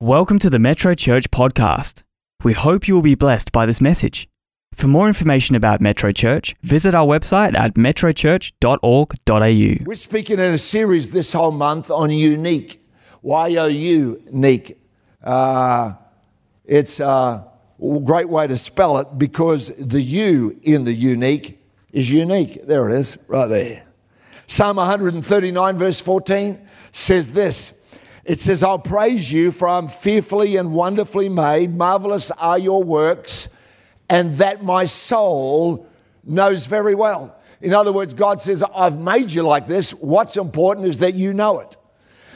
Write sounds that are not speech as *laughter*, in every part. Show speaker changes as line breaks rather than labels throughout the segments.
Welcome to the Metro Church podcast. We hope you will be blessed by this message. For more information about Metro Church, visit our website at metrochurch.org.au.
We're speaking in a series this whole month on unique. Y O U, unique. Uh, it's a great way to spell it because the U in the unique is unique. There it is, right there. Psalm 139, verse 14 says this It says, I'll praise you, for I'm fearfully and wonderfully made. Marvelous are your works, and that my soul knows very well. In other words, God says, I've made you like this. What's important is that you know it.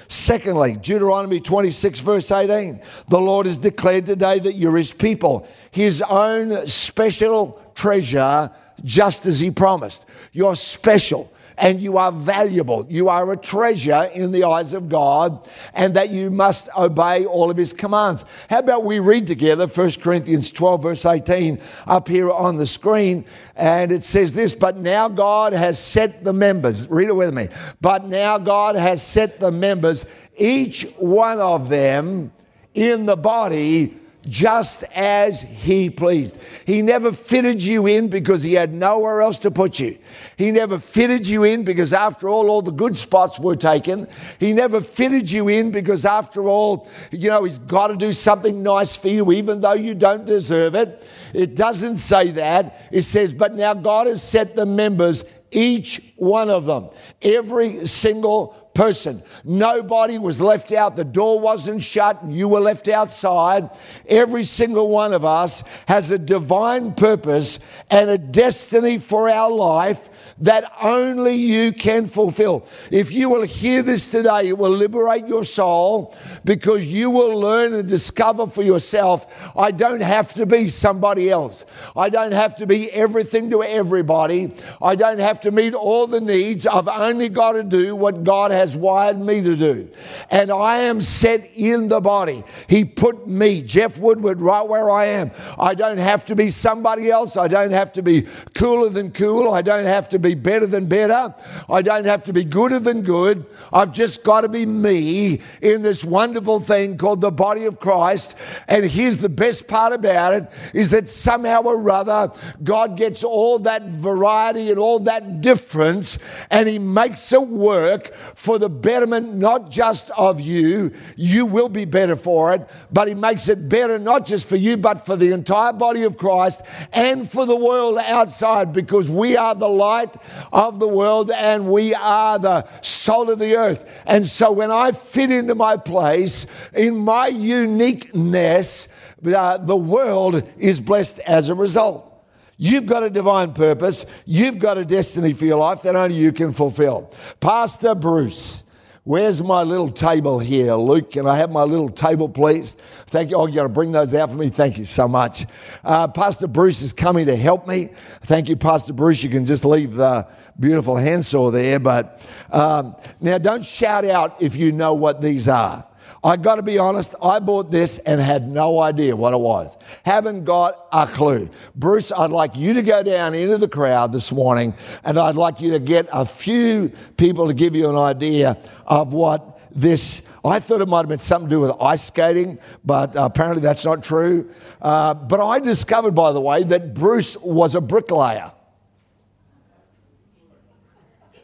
Secondly, Deuteronomy 26, verse 18. The Lord has declared today that you're his people, his own special treasure, just as he promised. You're special and you are valuable. You are a treasure in the eyes of God, and that you must obey all of his commands. How about we read together 1 Corinthians 12, verse 18, up here on the screen? And it says this But now God has set the members, read it with me. But now God has set the members, each one of them in the body just as he pleased. He never fitted you in because he had nowhere else to put you. He never fitted you in because after all, all the good spots were taken. He never fitted you in because after all, you know, he's got to do something nice for you even though you don't deserve it. It doesn't say that. It says, but now God has set the members each one of them, every single person. Nobody was left out. The door wasn't shut and you were left outside. Every single one of us has a divine purpose and a destiny for our life that only you can fulfill. If you will hear this today, it will liberate your soul because you will learn and discover for yourself I don't have to be somebody else. I don't have to be everything to everybody. I don't have to meet all the needs. I've only got to do what God has wired me to do. And I am set in the body. He put me, Geoff Woodward, right where I am. I don't have to be somebody else. I don't have to be cooler than cool. I don't have to be better than better. I don't have to be gooder than good. I've just got to be me in this wonderful thing called the body of Christ. And here's the best part about it is that somehow or other, God gets all that variety and all that difference and he makes it work for the betterment not just of you. You will be better for it, but he makes it better not just for you, but for the entire body of Christ and for the world outside because we are the light of the world and we are the salt of the earth. And so when I fit into my place in my uniqueness, uh, the world is blessed as a result. You've got a divine purpose. You've got a destiny for your life that only you can fulfill. Pastor Bruce, where's my little table here? Luke, can I have my little table, please? Thank you. Oh, you got to bring those out for me. Thank you so much. Uh, Pastor Bruce is coming to help me. Thank you, Pastor Bruce. You can just leave the beautiful handsaw there. But um, now don't shout out if you know what these are. I got to be honest, I bought this and had no idea what it was. Haven't got a clue. Bruce, I'd like you to go down into the crowd this morning and I'd like you to get a few people to give you an idea of what this. I thought it might have been something to do with ice skating, but apparently that's not true. Uh, but I discovered, by the way, that Bruce was a bricklayer.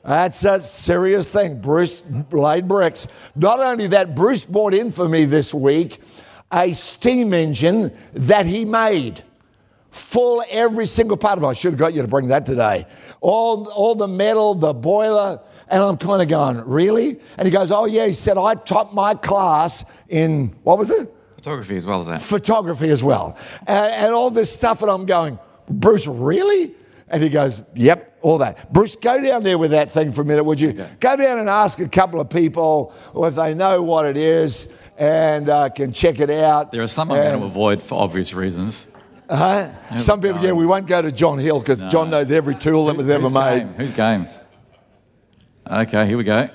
That's a serious thing. Bruce laid bricks. Not only that, Bruce bought in for me this week a steam engine that he made. Full every single part of it. I should have got you to bring that today. All, all the metal, the boiler. And I'm kind of going, really? And he goes, oh, yeah. He said, I taught my class in, what was it?
Photography as well as that.
Photography as well. And, and all this stuff. And I'm going, Bruce, really? And he goes, Yep, all that. Bruce, go down there with that thing for a minute, would you?
Okay.
Go down and ask a couple of people or if they know what it is and uh, can check it out.
There are some I'm going to avoid for obvious reasons.
Uh-huh. Some people, yeah, we won't go to John Hill because John knows every tool that was ever
Who's
made.
Game? Who's game? Okay, here we go.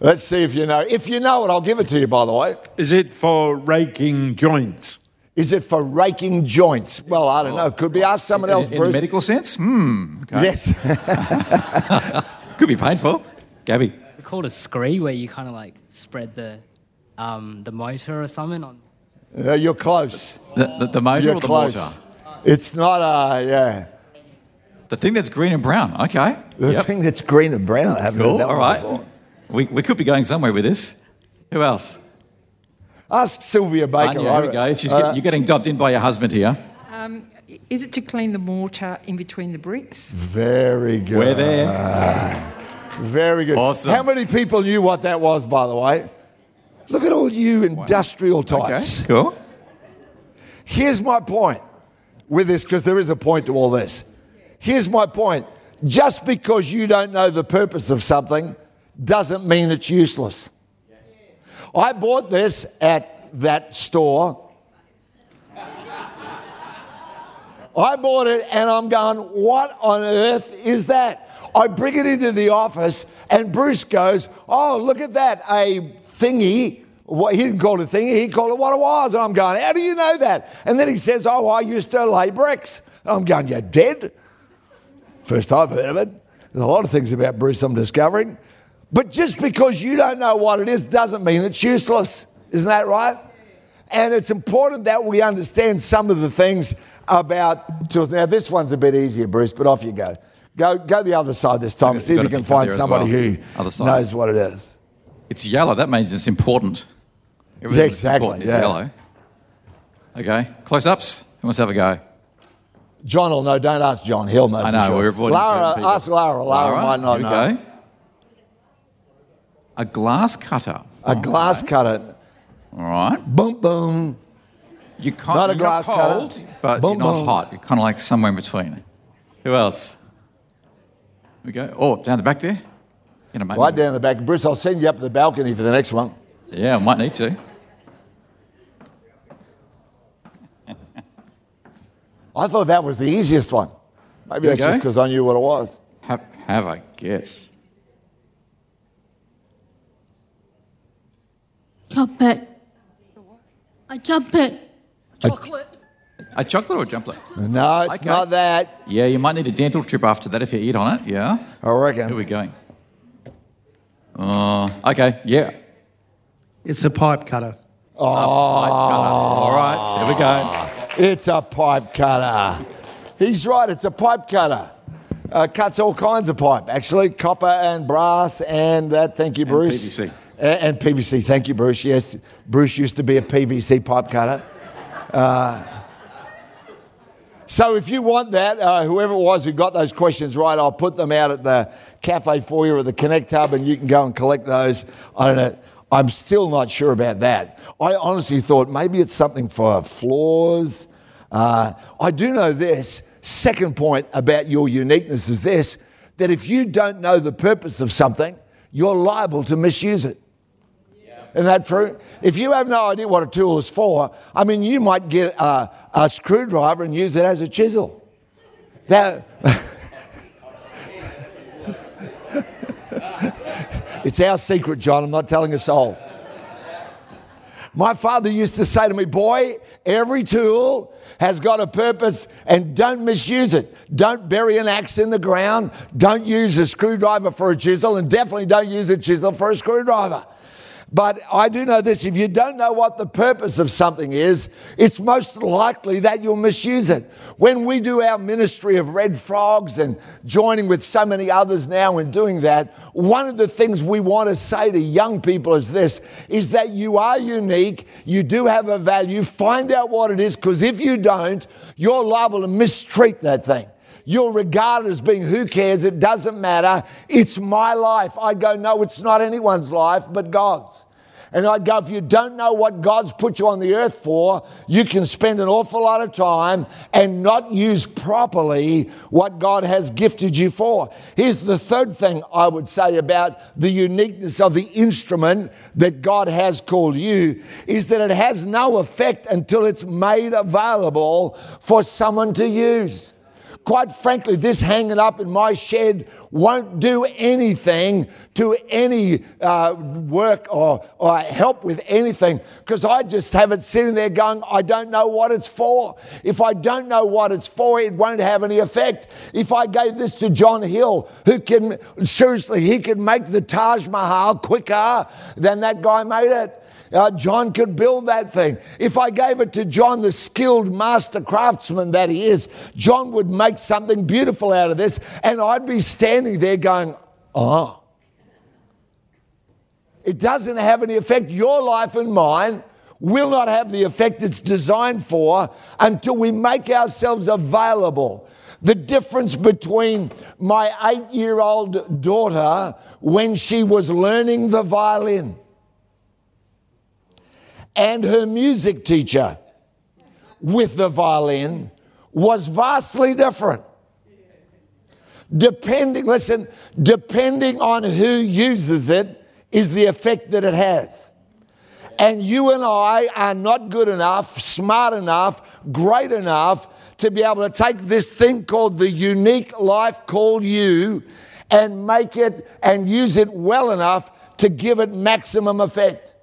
Let's see if you know. If you know it, I'll give it to you, by the way.
Is it for raking joints?
Is it for raking joints? Well, I don't know. Could be asked someone else,
In, in
Bruce.
the medical sense? Hmm. Okay.
Yes. *laughs*
Could be painful. Gabby.
Is it called a scree where you kind of like spread the um, the motor or something. On
Uh, you're close.
The, the, the motor
You're
or the
close.
motor?
It's not a, yeah.
The thing that's green and brown. Okay.
The
Yep.
thing that's green and brown. I haven't
Cool.
heard that
All
one
right.
before.
We, we could be going somewhere with this. Who else?
Ask Sylvia Baker.
Anya,
I-
here we go. She's
uh,
get, you're getting dubbed in by your husband here.
Um, is it to clean the mortar in between the bricks?
Very good.
We're there.
Very good.
Awesome.
How many people knew what that was, by the way? Look at all you industrial
Okay.
types.
Cool.
Here's my point with this, because there is a point to all this. Here's my point. Just because you don't know the purpose of something doesn't mean it's useless. I bought this at that store. I bought it and I'm going, what on earth is that? I bring it into the office and Bruce goes, oh, look at that, a thingy. What he didn't call it a thingy, he called it what it was. And I'm going, how do you know that? And then he says, oh, I used to lay bricks. And I'm going, you're dead? First I've heard of it. There's a lot of things about Bruce I'm discovering. But just because you don't know what it is doesn't mean it's useless. Isn't that right? And it's important that we understand some of the things about tools. Now, this one's a bit easier, Bruce, but off you go. Go, go the other side this time.
You've
See if you can find somebody
well.
who knows what it is.
It's yellow. That means it's important. Everything
Yeah, exactly,
important
yeah.
yellow. Okay. Close ups. Who wants to have a go?
John will know. Don't ask John. He'll know.
I know.
sure.
We're avoiding
Lara, ask Lara. Lara, might not know.
go. A glass cutter.
A oh, glass cutter.
All right.
Boom, boom.
You can't,
Not a
you're
glass
not
cutter.
cold, but
Boom,
you're not
boom.
hot. You're kind of like somewhere in between. Who else? Here we go. Oh, down the back there. You know,
Right down the back. Bruce, I'll send you up to the balcony for the next one.
Yeah, I might need to.
I thought that was the easiest one. Maybe that's just because I knew what it was.
Have, have a guess.
Trumpet. A trumpet.
A chocolate or a jumplet?
No, it's
Okay.
not that.
Yeah, you might need a dental trip after that if you eat on it. Yeah.
I reckon.
Who are we going? Uh, okay, yeah.
It's a pipe cutter.
Oh, all right, here we go.
It's a pipe cutter. He's right, it's a pipe cutter. Uh, cuts all kinds of pipe, actually, copper and brass and that. Thank you, Bruce.
PVC.
A- and PVC. Thank you, Bruce. Yes, Bruce used to be a PVC pipe cutter. Uh, so if you want that, uh, whoever it was who got those questions right, I'll put them out at the cafe foyer or the Connect Hub, and you can go and collect those. I don't know. I'm still not sure about that. I honestly thought maybe it's something for floors. Uh, I do know this. Second point about your uniqueness is this: that if you don't know the purpose of something, you're liable to misuse it. Isn't that true? If you have no idea what a tool is for, I mean, you might get a, a screwdriver and use it as a chisel. That. *laughs* it's our secret, John. I'm not telling a soul. My father used to say to me, Boy, every tool has got a purpose and don't misuse it. Don't bury an axe in the ground. Don't use a screwdriver for a chisel and definitely don't use a chisel for a screwdriver. But I do know this if you don't know what the purpose of something is, it's most likely that you'll misuse it. When we do our ministry of red frogs and joining with so many others now in doing that, one of the things we want to say to young people is this is that you are unique, you do have a value, find out what it is, because if you don't, you're liable to mistreat that thing. You're regarded as being who cares, it doesn't matter, it's my life. I go, no, it's not anyone's life but God's. And I'd go, if you don't know what God's put you on the earth for, you can spend an awful lot of time and not use properly what God has gifted you for. Here's the third thing I would say about the uniqueness of the instrument that God has called you is that it has no effect until it's made available for someone to use. Quite frankly, this hanging up in my shed won't do anything to any uh, work or, or help with anything because I just have it sitting there going, I don't know what it's for. If I don't know what it's for, it won't have any effect. If I gave this to John Hill, who can, seriously, he could make the Taj Mahal quicker than that guy made it. Uh, John could build that thing. If I gave it to John, the skilled master craftsman that he is, John would make something beautiful out of this, and I'd be standing there going, oh. It doesn't have any effect. Your life and mine will not have the effect it's designed for until we make ourselves available. The difference between my eight year old daughter when she was learning the violin and her music teacher with the violin was vastly different. Depending, listen, depending on who uses it, is the effect that it has. And you and I are not good enough, smart enough, great enough to be able to take this thing called the unique life called you and make it and use it well enough to give it maximum effect.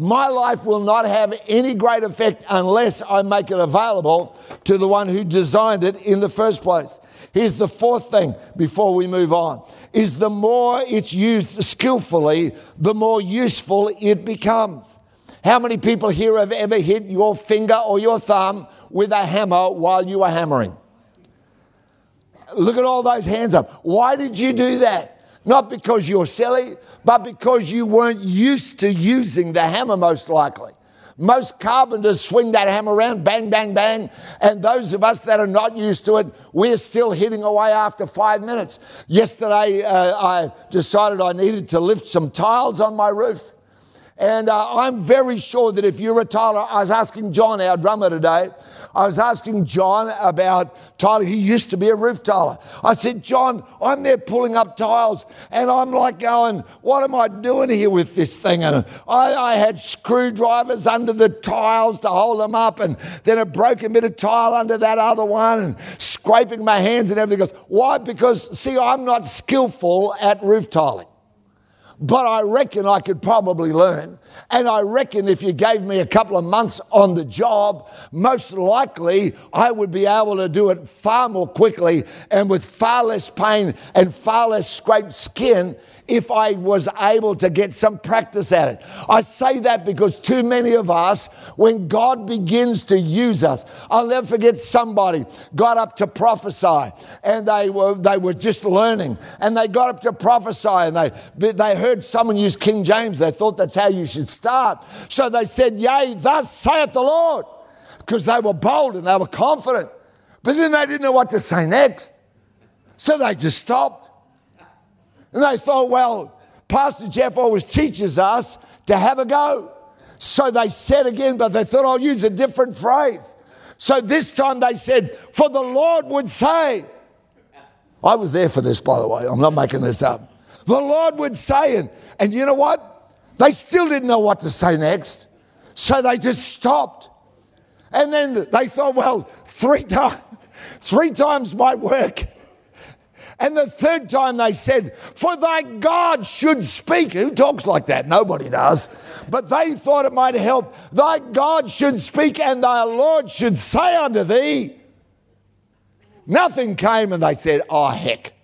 My life will not have any great effect unless I make it available to the one who designed it in the first place. Here's the fourth thing before we move on is the more it's used skillfully, the more useful it becomes. How many people here have ever hit your finger or your thumb with a hammer while you were hammering? Look at all those hands up. Why did you do that? Not because you're silly, but because you weren't used to using the hammer, most likely. Most carpenters swing that hammer around, bang, bang, bang. And those of us that are not used to it, we're still hitting away after five minutes. Yesterday, uh, I decided I needed to lift some tiles on my roof. And uh, I'm very sure that if you're a tiler, I was asking John, our drummer today, I was asking John about Tyler. He used to be a roof tiler. I said, John, I'm there pulling up tiles, and I'm like going, What am I doing here with this thing? And I, I had screwdrivers under the tiles to hold them up, and then a broken bit of tile under that other one, and scraping my hands and everything else. Why? Because, see, I'm not skillful at roof tiling but I reckon I could probably learn. And I reckon if you gave me a couple of months on the job, most likely I would be able to do it far more quickly and with far less pain and far less scraped skin if I was able to get some practice at it. I say that because too many of us, when God begins to use us, I'll never forget somebody got up to prophesy and they were, they were just learning and they got up to prophesy and they, they heard someone use King James. They thought that's how you should start. So they said, Yea, thus saith the Lord, because they were bold and they were confident. But then they didn't know what to say next. So they just stopped. And they thought, well, Pastor Geoff always teaches us to have a go. So they said again, but they thought I'll use a different phrase. So this time they said, for the Lord would say, I was there for this, by the way. I'm not making this up. The Lord would say, and, and you know what? They still didn't know what to say next. So they just stopped. And then they thought, well, three *laughs* three times might work. And the third time they said, For thy God should speak. Who talks like that? Nobody does. But they thought it might help. Thy God should speak, and thy Lord should say unto thee. Nothing came, and they said, Oh, heck.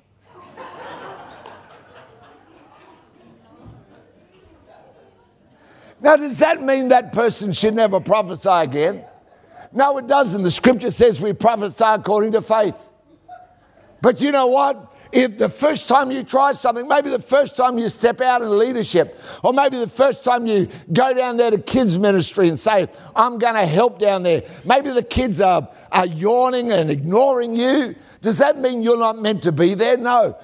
now, does that mean that person should never prophesy again? No, it doesn't. The scripture says we prophesy according to faith. But you know what? If the first time you try something, maybe the first time you step out in leadership, or maybe the first time you go down there to kids' ministry and say, I'm going to help down there, maybe the kids are, are yawning and ignoring you. Does that mean you're not meant to be there? No.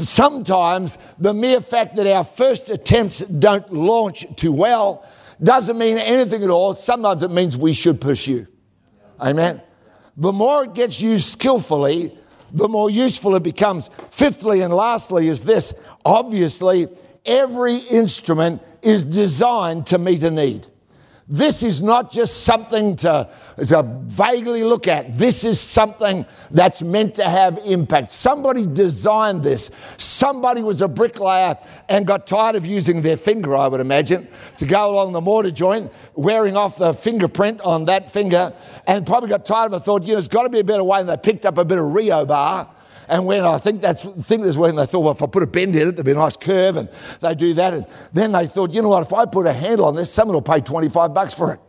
Sometimes the mere fact that our first attempts don't launch too well doesn't mean anything at all. Sometimes it means we should pursue. Amen. The more it gets used skillfully, the more useful it becomes. Fifthly and lastly, is this obviously, every instrument is designed to meet a need. This is not just something to, to vaguely look at. This is something that's meant to have impact. Somebody designed this. Somebody was a bricklayer and got tired of using their finger, I would imagine, to go along the mortar joint, wearing off the fingerprint on that finger, and probably got tired of it, thought, you know, there's got to be a better way. And they picked up a bit of Rehobar And when I think that's think that's when they thought, well, if I put a bend in it, there'd be a nice curve, and they do that. And then they thought, you know what, if I put a handle on this, someone will pay 25 bucks for it.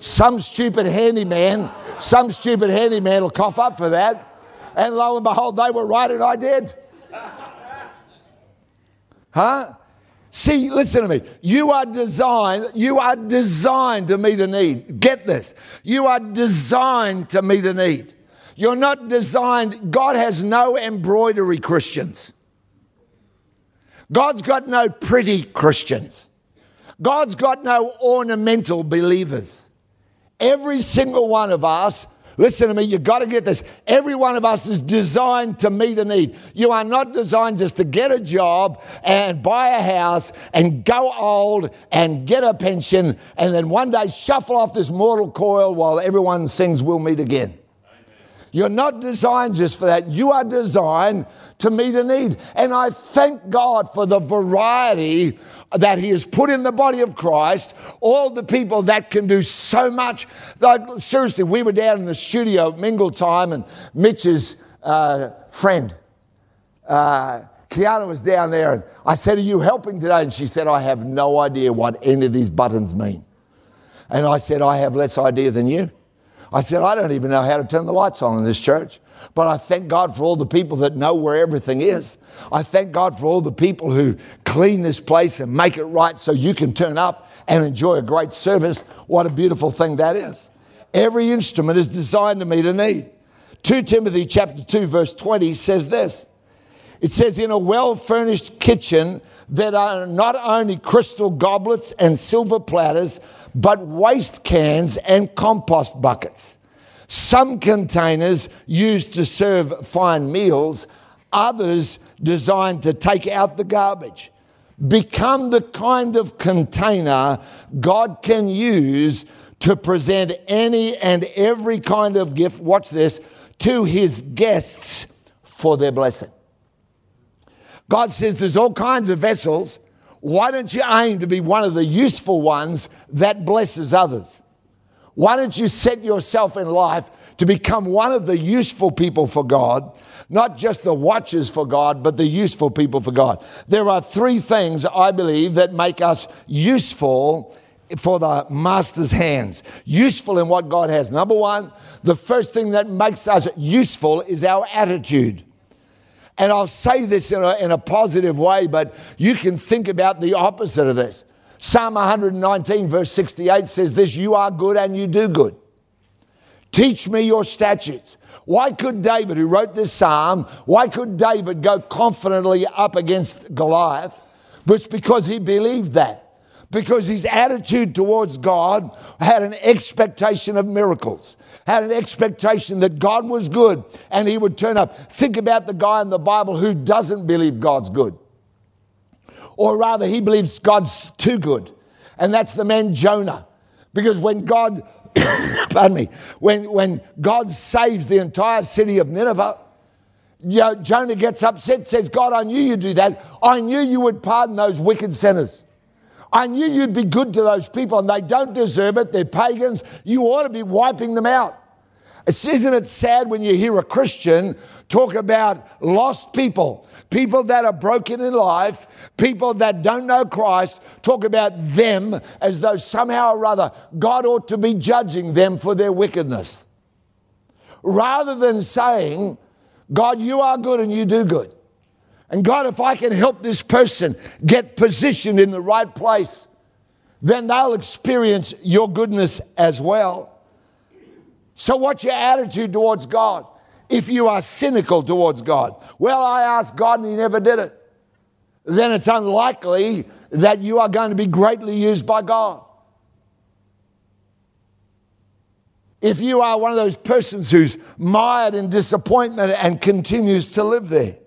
some stupid handyman, some stupid handyman will cough up for that. And lo and behold, they were right and I did. Huh? See, listen to me. You are designed, you are designed to meet a need. Get this. You are designed to meet a need. You're not designed, God has no embroidery Christians. God's got no pretty Christians. God's got no ornamental believers. Every single one of us Listen to me, you've got to get this. Every one of us is designed to meet a need. You are not designed just to get a job and buy a house and go old and get a pension and then one day shuffle off this mortal coil while everyone sings, We'll Meet Again. You're not designed just for that. You are designed to meet a need. And I thank God for the variety that He has put in the body of Christ, all the people that can do so much. Like, seriously, we were down in the studio Mingle Time, and Mitch's uh, friend, uh, Kiana, was down there, and I said, Are you helping today? And she said, I have no idea what any of these buttons mean. And I said, I have less idea than you. I said, I don't even know how to turn the lights on in this church. But I thank God for all the people that know where everything is. I thank God for all the people who clean this place and make it right so you can turn up and enjoy a great service. What a beautiful thing that is. Every instrument is designed to meet a need. 2 Timothy chapter 2 verse 20 says this. It says in a well-furnished kitchen that are not only crystal goblets and silver platters, but waste cans and compost buckets. Some containers used to serve fine meals, others designed to take out the garbage. Become the kind of container God can use to present any and every kind of gift, watch this, to his guests for their blessing. God says there's all kinds of vessels. Why don't you aim to be one of the useful ones that blesses others? Why don't you set yourself in life to become one of the useful people for God not just the watchers for God, but the useful people for God. There are three things I believe that make us useful for the master's hands, useful in what God has. Number one, the first thing that makes us useful is our attitude. And I'll say this in a, in a positive way, but you can think about the opposite of this. Psalm 119, verse 68 says this You are good and you do good. Teach me your statutes. Why could David, who wrote this psalm, why could David go confidently up against Goliath? But It's because he believed that. Because his attitude towards God had an expectation of miracles, had an expectation that God was good and he would turn up. Think about the guy in the Bible who doesn't believe God's good. Or rather, he believes God's too good. And that's the man Jonah. Because when God *coughs* pardon me, when, when God saves the entire city of Nineveh, you know, Jonah gets upset, says, God, I knew you'd do that. I knew you would pardon those wicked sinners. I knew you'd be good to those people, and they don't deserve it. They're pagans. You ought to be wiping them out. It's, isn't it sad when you hear a Christian talk about lost people, people that are broken in life, people that don't know Christ, talk about them as though somehow or other God ought to be judging them for their wickedness. Rather than saying, God, you are good and you do good. And God, if I can help this person get positioned in the right place, then they'll experience your goodness as well. So, what's your attitude towards God? If you are cynical towards God, well, I asked God and He never did it, then it's unlikely that you are going to be greatly used by God. If you are one of those persons who's mired in disappointment and continues to live there,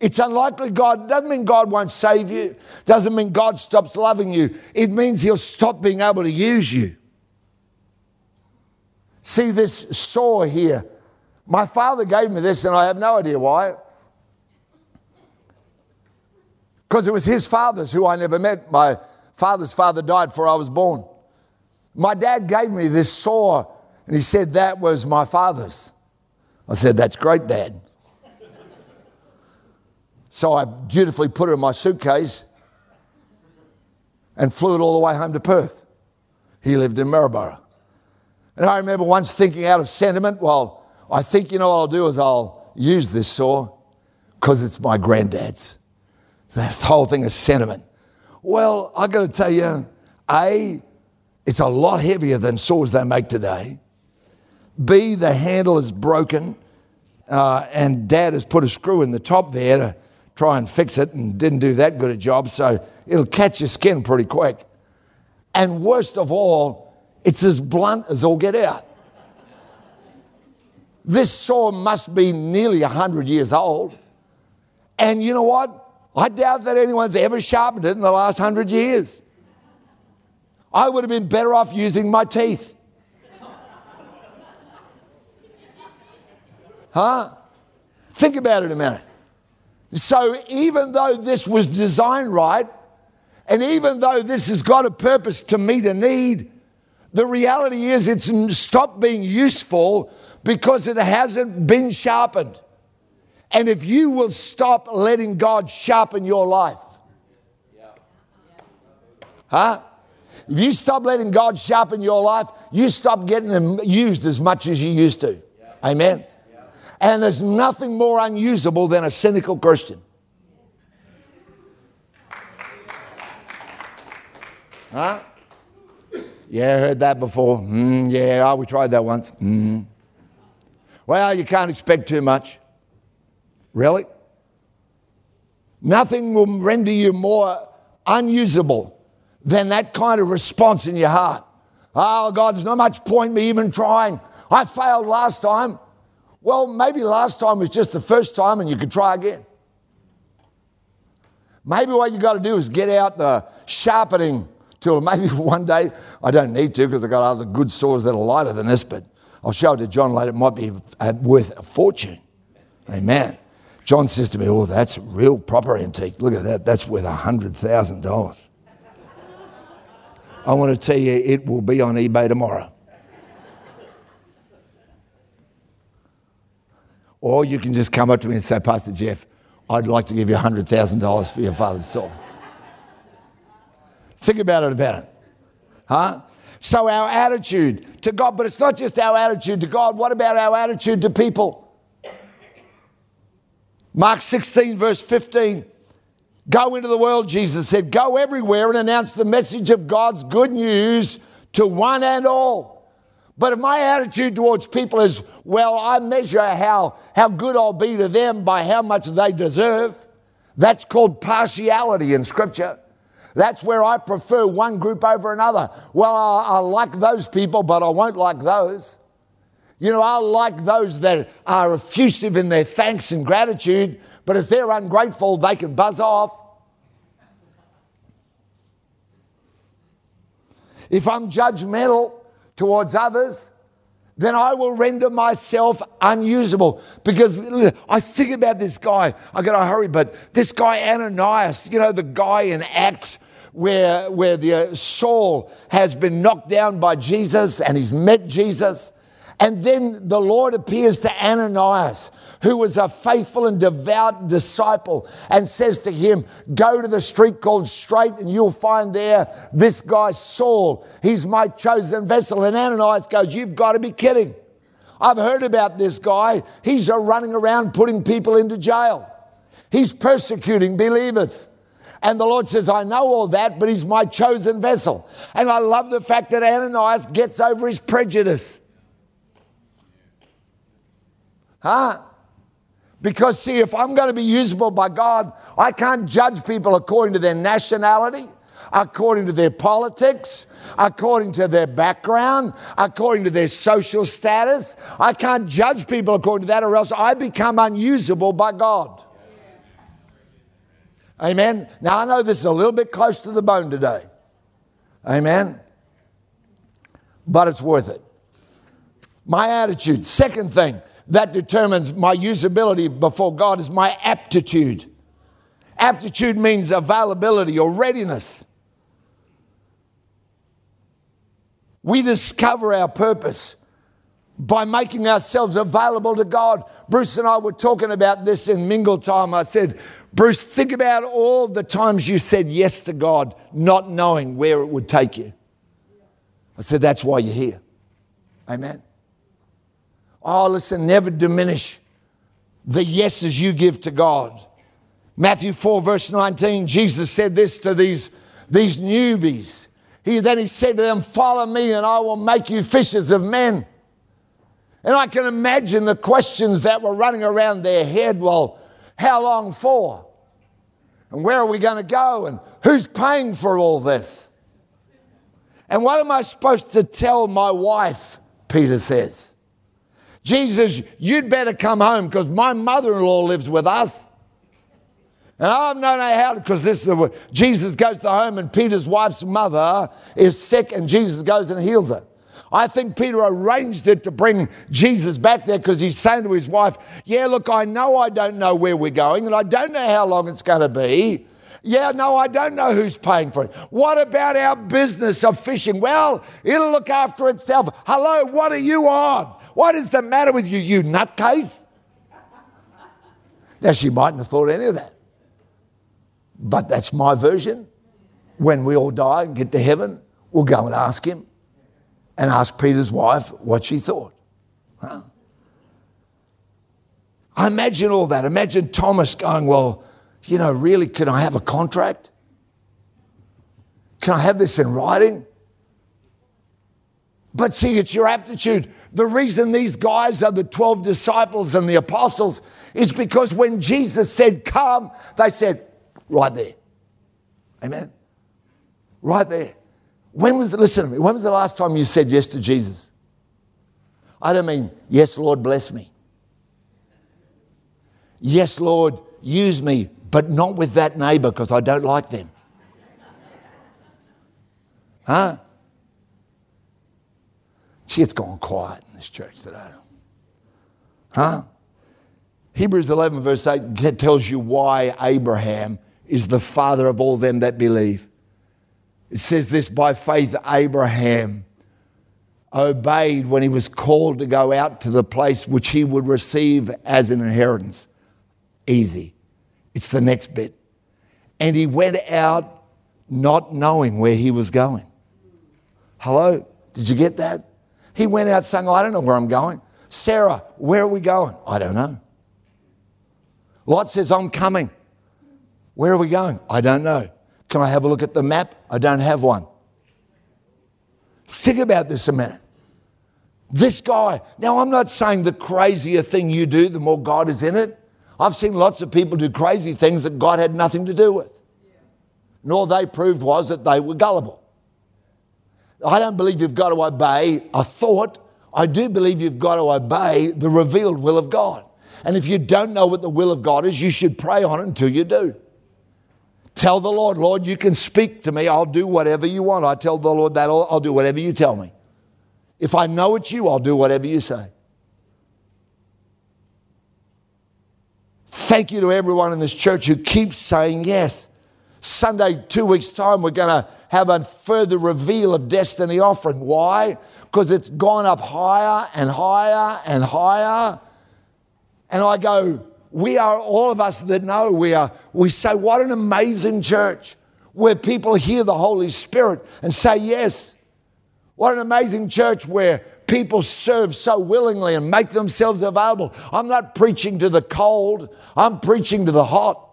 it's unlikely God doesn't mean God won't save you, doesn't mean God stops loving you. It means He'll stop being able to use you. See this saw here. My father gave me this, and I have no idea why. Because it was his father's who I never met. My father's father died before I was born. My dad gave me this saw and he said that was my father's. I said, That's great, Dad. so I dutifully put it in my suitcase and flew it all the way home to Perth. He lived in Maryborough. And I remember once thinking out of sentiment, well, I think you know what I'll do is I'll use this saw because it's my granddad's. That whole thing is sentiment. Well, I got to tell you, A, it's a lot heavier than saws they make today. B, the handle is broken, uh, and Dad has put a screw in the top there to try and fix it and didn't do that good a job, so it'll catch your skin pretty quick. And worst of all, it's as blunt as all get out. This saw must be nearly 100 years old. And you know what? I doubt that anyone's ever sharpened it in the last 100 years. I would have been better off using my teeth. Huh? Think about it a minute. So, even though this was designed right, and even though this has got a purpose to meet a need, the reality is it's stopped being useful because it hasn't been sharpened. And if you will stop letting God sharpen your life, huh? If you stop letting God sharpen your life, you stop getting used as much as you used to. Amen. And there's nothing more unusable than a cynical Christian. Huh? Yeah, I heard that before. Mm, yeah, oh, we tried that once. Mm. Well, you can't expect too much. Really? Nothing will render you more unusable than that kind of response in your heart. Oh, God, there's not much point me even trying. I failed last time. Well, maybe last time was just the first time and you could try again. Maybe what you got to do is get out the sharpening tool. *laughs* Maybe one day, I don't need to because I've got other good saws that are lighter than this, but I'll show it to John later. It might be uh, worth a fortune. Amen. John says to me, Oh, that's real proper antique. Look at that. That's worth $100,000. I want to tell you, it will be on eBay tomorrow. Or you can just come up to me and say, Pastor Geoff, I'd like to give you $100,000 for your father's soul. Think about it about it. Huh? So our attitude to God, but it's not just our attitude to God. What about our attitude to people? Mark 16, verse 15. Go into the world, Jesus said. Go everywhere and announce the message of God's good news to one and all. But if my attitude towards people is, well, I measure how, how good I'll be to them by how much they deserve, that's called partiality in Scripture. That's where I prefer one group over another. Well, I, I like those people, but I won't like those. You know, I like those that are effusive in their thanks and gratitude, but if they're ungrateful, they can buzz off. If I'm judgmental, towards others, then I will render myself unusable. Because I think about this guy, I got to hurry, but this guy Ananias, you know, the guy in Acts where, where the uh, Saul has been knocked down by Jesus and he's met Jesus. And then the Lord appears to Ananias, who was a faithful and devout disciple, and says to him, Go to the street called Straight, and you'll find there this guy Saul. He's my chosen vessel. And Ananias goes, You've got to be kidding. I've heard about this guy. He's a running around putting people into jail, he's persecuting believers. And the Lord says, I know all that, but he's my chosen vessel. And I love the fact that Ananias gets over his prejudice. Huh? Because, see, if I'm going to be usable by God, I can't judge people according to their nationality, according to their politics, according to their background, according to their social status. I can't judge people according to that, or else I become unusable by God. Amen. Now, I know this is a little bit close to the bone today. Amen. But it's worth it. My attitude. Second thing, that determines my usability before God is my aptitude. Aptitude means availability or readiness. We discover our purpose by making ourselves available to God. Bruce and I were talking about this in mingle time. I said, Bruce, think about all the times you said yes to God, not knowing where it would take you. I said, that's why you're here. Amen. Oh, listen, never diminish the yeses you give to God. Matthew 4, verse 19, Jesus said this to these, these newbies. He, then he said to them, Follow me, and I will make you fishers of men. And I can imagine the questions that were running around their head. Well, how long for? And where are we going to go? And who's paying for all this? And what am I supposed to tell my wife? Peter says. Jesus, you'd better come home because my mother in law lives with us. And I don't know how, because this is the, Jesus goes to home and Peter's wife's mother is sick and Jesus goes and heals her. I think Peter arranged it to bring Jesus back there because he's saying to his wife, Yeah, look, I know I don't know where we're going and I don't know how long it's going to be. Yeah, no, I don't know who's paying for it. What about our business of fishing? Well, it'll look after itself. Hello, what are you on? What is the matter with you, you nutcase? Now, she mightn't have thought any of that. But that's my version. When we all die and get to heaven, we'll go and ask him and ask Peter's wife what she thought. Huh? I imagine all that. Imagine Thomas going, Well, you know, really, can I have a contract? Can I have this in writing? But see, it's your aptitude. The reason these guys are the 12 disciples and the apostles is because when Jesus said, Come, they said, Right there. Amen. Right there. When was, listen to me, when was the last time you said yes to Jesus? I don't mean, yes, Lord, bless me. Yes, Lord, use me, but not with that neighbor because I don't like them. Huh? It's gone quiet in this church today. Huh? Hebrews 11, verse 8 tells you why Abraham is the father of all them that believe. It says this by faith, Abraham obeyed when he was called to go out to the place which he would receive as an inheritance. Easy. It's the next bit. And he went out not knowing where he was going. Hello? Did you get that? He went out saying, oh, I don't know where I'm going. Sarah, where are we going? I don't know. Lot says, I'm coming. Where are we going? I don't know. Can I have a look at the map? I don't have one. Think about this a minute. This guy, now I'm not saying the crazier thing you do, the more God is in it. I've seen lots of people do crazy things that God had nothing to do with. And all they proved was that they were gullible. I don't believe you've got to obey a thought. I do believe you've got to obey the revealed will of God. And if you don't know what the will of God is, you should pray on it until you do. Tell the Lord, Lord, you can speak to me. I'll do whatever you want. I tell the Lord that I'll, I'll do whatever you tell me. If I know it's you, I'll do whatever you say. Thank you to everyone in this church who keeps saying yes. Sunday, two weeks' time, we're going to have a further reveal of destiny offering. Why? Because it's gone up higher and higher and higher. And I go, we are all of us that know we are we say what an amazing church where people hear the holy spirit and say yes what an amazing church where people serve so willingly and make themselves available. I'm not preaching to the cold. I'm preaching to the hot.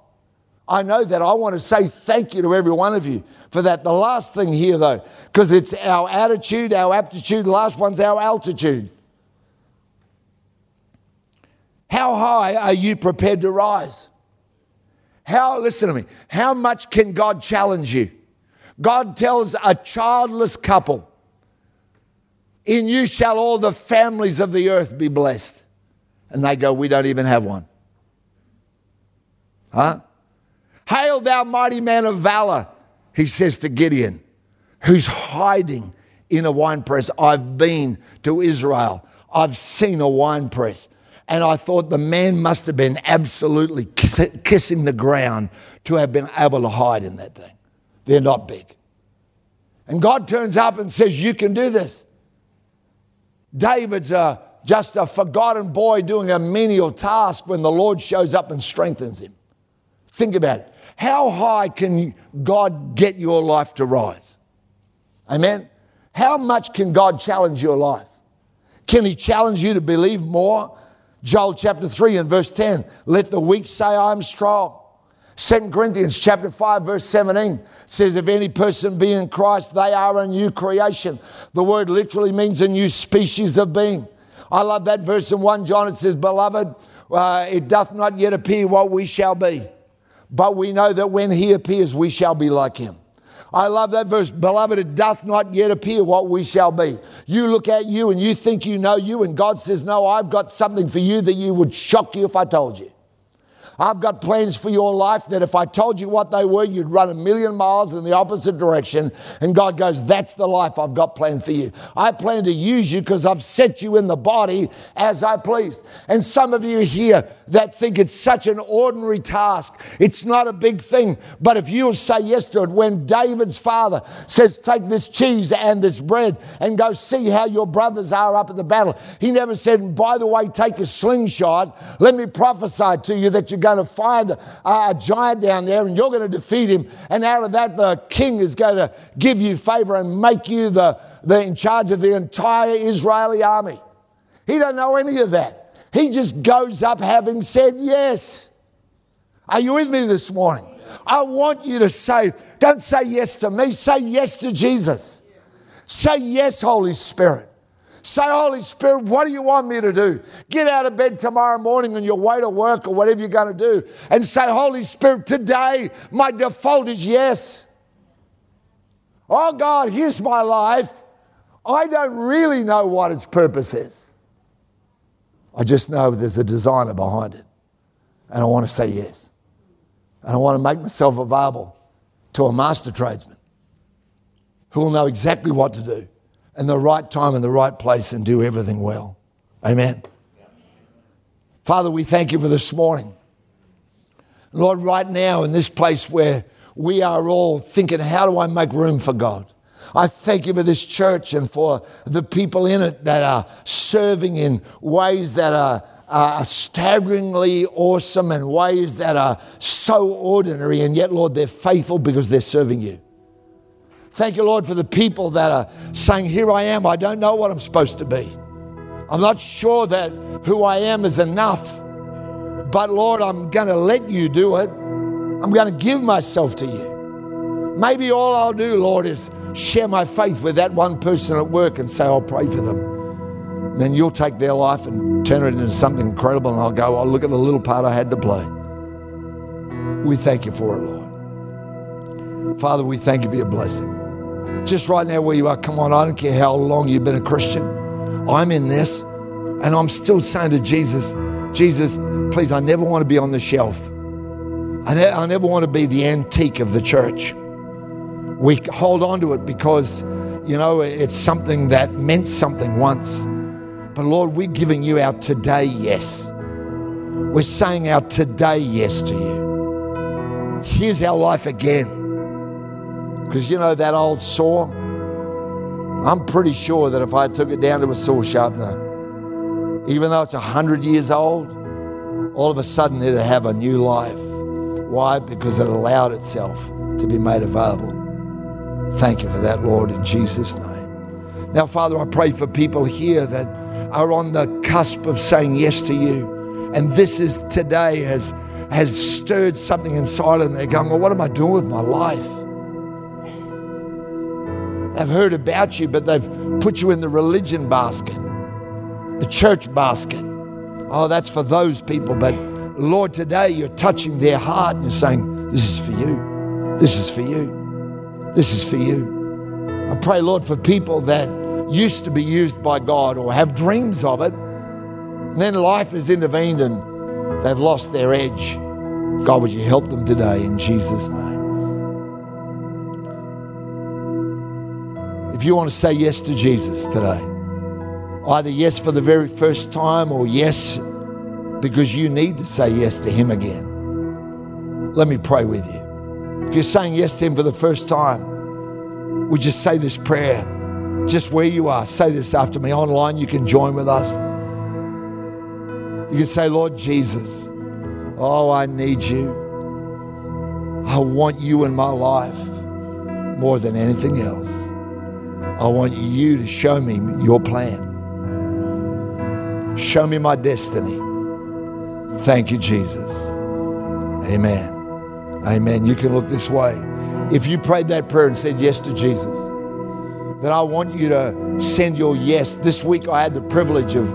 I know that. I want to say thank you to every one of you for that. The last thing here though because it's our attitude our aptitude the last one's our altitude. How high are you prepared to rise? How, listen to me, how much can God challenge you? God tells a childless couple, In you shall all the families of the earth be blessed. And they go, We don't even have one. Huh? Hail, thou mighty man of valor, he says to Gideon, who's hiding in a winepress. I've been to Israel, I've seen a winepress. And I thought the man must have been absolutely kiss- kissing the ground to have been able to hide in that thing. They're not big. And God turns up and says, You can do this. David's a, just a forgotten boy doing a menial task when the Lord shows up and strengthens him. Think about it. How high can God get your life to rise? Amen. How much can God challenge your life? Can He challenge you to believe more? Joel chapter 3 and verse 10 let the weak say, I'm strong. 2 Corinthians chapter 5 verse 17 says if any person be in Christ they are a new creation. The word literally means a new species of being. I love that verse in 1 John it says beloved uh, it doth not yet appear what we shall be but we know that when he appears we shall be like him. I love that verse. Beloved, it doth not yet appear what we shall be. You look at you and you think you know you, and God says, No, I've got something for you that you would shock you if I told you. I've got plans for your life that if I told you what they were, you'd run a million miles in the opposite direction. And God goes, That's the life I've got planned for you. I plan to use you because I've set you in the body as I please. And some of you here that think it's such an ordinary task, it's not a big thing. But if you'll say yes to it, when David's father says, Take this cheese and this bread and go see how your brothers are up at the battle, he never said, By the way, take a slingshot. Let me prophesy to you that you're going to find a, a giant down there and you're going to defeat him. And out of that, the king is going to give you favor and make you the, the in charge of the entire Israeli army. He don't know any of that. He just goes up having said yes. Are you with me this morning? I want you to say, don't say yes to me, say yes to Jesus. Say yes, Holy Spirit. Say, Holy Spirit, what do you want me to do? Get out of bed tomorrow morning on your way to work or whatever you're going to do and say, Holy Spirit, today my default is yes. Oh God, here's my life. I don't really know what its purpose is. I just know there's a designer behind it. And I want to say yes. And I want to make myself available to a master tradesman who will know exactly what to do and the right time and the right place and do everything well. Amen. Father, we thank you for this morning. Lord, right now in this place where we are all thinking, how do I make room for God? I thank you for this church and for the people in it that are serving in ways that are, are staggeringly awesome and ways that are so ordinary, and yet, Lord, they're faithful because they're serving you. Thank you, Lord, for the people that are saying, Here I am, I don't know what I'm supposed to be. I'm not sure that who I am is enough, but Lord, I'm going to let you do it. I'm going to give myself to you. Maybe all I'll do, Lord, is share my faith with that one person at work and say, I'll pray for them. And then you'll take their life and turn it into something incredible, and I'll go, Oh, look at the little part I had to play. We thank you for it, Lord. Father, we thank you for your blessing just right now where you are, come on, I don't care how long you've been a Christian. I'm in this, and I'm still saying to Jesus, Jesus, please, I never want to be on the shelf. I, ne- I never want to be the antique of the church. We hold on to it because, you know, it's something that meant something once. But Lord, we're giving you our today yes. We're saying our today yes to you. Here's our life again. Because you know that old saw? I'm pretty sure that if I took it down to a saw sharpener, even though it's 100 years old, all of a sudden it'd have a new life. Why? Because it allowed itself to be made available. Thank you for that, Lord, in Jesus' name. Now, Father, I pray for people here that are on the cusp of saying yes to you. And this is today has, has stirred something inside them. They're going, Well, what am I doing with my life? They've heard about you, but they've put you in the religion basket, the church basket. Oh, that's for those people. But Lord, today you're touching their heart and you're saying, This is for you. This is for you. This is for you. I pray, Lord, for people that used to be used by God or have dreams of it, and then life has intervened and they've lost their edge. God, would you help them today in Jesus' name? If you want to say yes to Jesus today, either yes for the very first time or yes because you need to say yes to Him again, let me pray with you. If you're saying yes to Him for the first time, would you say this prayer just where you are? Say this after me. Online, you can join with us. You can say, Lord Jesus, oh, I need you. I want you in my life more than anything else. I want you to show me your plan. Show me my destiny. Thank you, Jesus. Amen. Amen. You can look this way. If you prayed that prayer and said yes to Jesus, then I want you to send your yes. This week I had the privilege of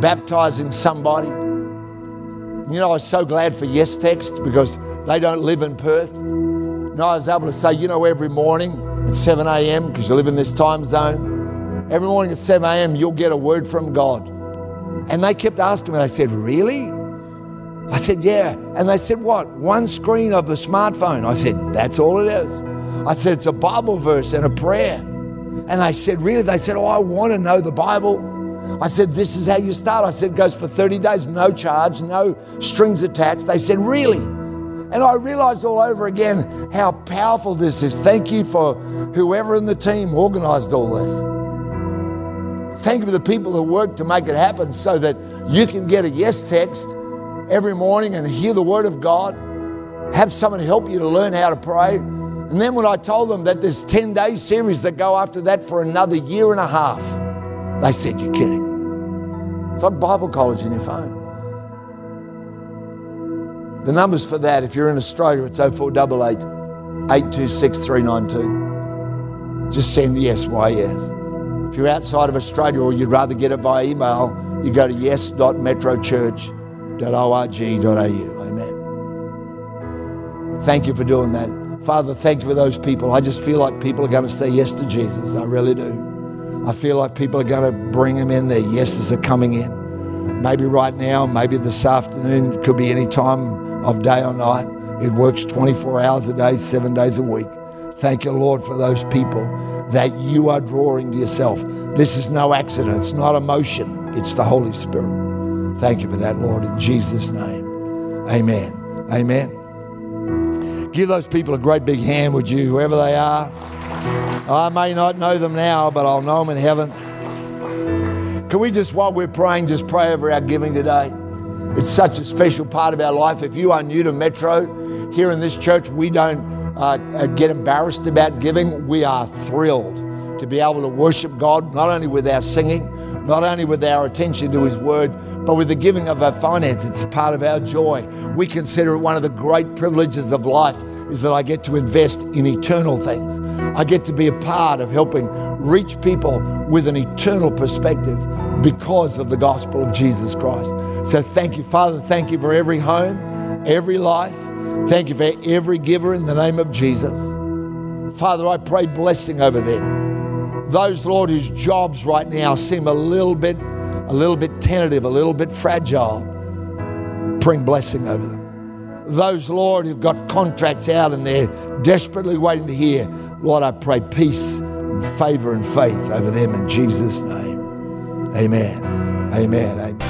baptizing somebody. You know, I was so glad for Yes Text because they don't live in Perth. And I was able to say, you know, every morning at 7 a.m., because you live in this time zone, every morning at 7 a.m., you'll get a word from God. And they kept asking me, they said, Really? I said, Yeah. And they said, What? One screen of the smartphone. I said, That's all it is. I said, It's a Bible verse and a prayer. And they said, Really? They said, Oh, I want to know the Bible. I said, This is how you start. I said, It goes for 30 days, no charge, no strings attached. They said, Really? And I realized all over again how powerful this is. Thank you for whoever in the team organized all this. Thank you for the people who worked to make it happen so that you can get a yes text every morning and hear the word of God, have someone help you to learn how to pray. And then when I told them that there's 10 day series that go after that for another year and a half, they said, You're kidding. It's like Bible college in your phone. The numbers for that, if you're in Australia, it's 0488 826 392. Just send yes, why yes. If you're outside of Australia or you'd rather get it via email, you go to yes.metrochurch.org.au. Amen. Thank you for doing that. Father, thank you for those people. I just feel like people are going to say yes to Jesus. I really do. I feel like people are going to bring them in. Their yeses are coming in. Maybe right now, maybe this afternoon, it could be any time of day or night. It works 24 hours a day, seven days a week. Thank you, Lord, for those people that you are drawing to yourself. This is no accident. It's not emotion. It's the Holy Spirit. Thank you for that, Lord, in Jesus' name. Amen. Amen. Give those people a great big hand, would you, whoever they are. I may not know them now, but I'll know them in heaven. Can we just, while we're praying, just pray over our giving today? It's such a special part of our life. If you are new to Metro, here in this church, we don't uh, get embarrassed about giving. We are thrilled to be able to worship God, not only with our singing, not only with our attention to His Word, but with the giving of our finances. It's a part of our joy. We consider it one of the great privileges of life is that I get to invest in eternal things. I get to be a part of helping reach people with an eternal perspective because of the gospel of Jesus Christ. So thank you, Father. Thank you for every home, every life. Thank you for every giver in the name of Jesus. Father, I pray blessing over them. Those, Lord, whose jobs right now seem a little bit, a little bit tentative, a little bit fragile, bring blessing over them. Those, Lord, who've got contracts out and they're desperately waiting to hear, Lord, I pray peace and favor and faith over them in Jesus' name. Amen. Amen. Amen.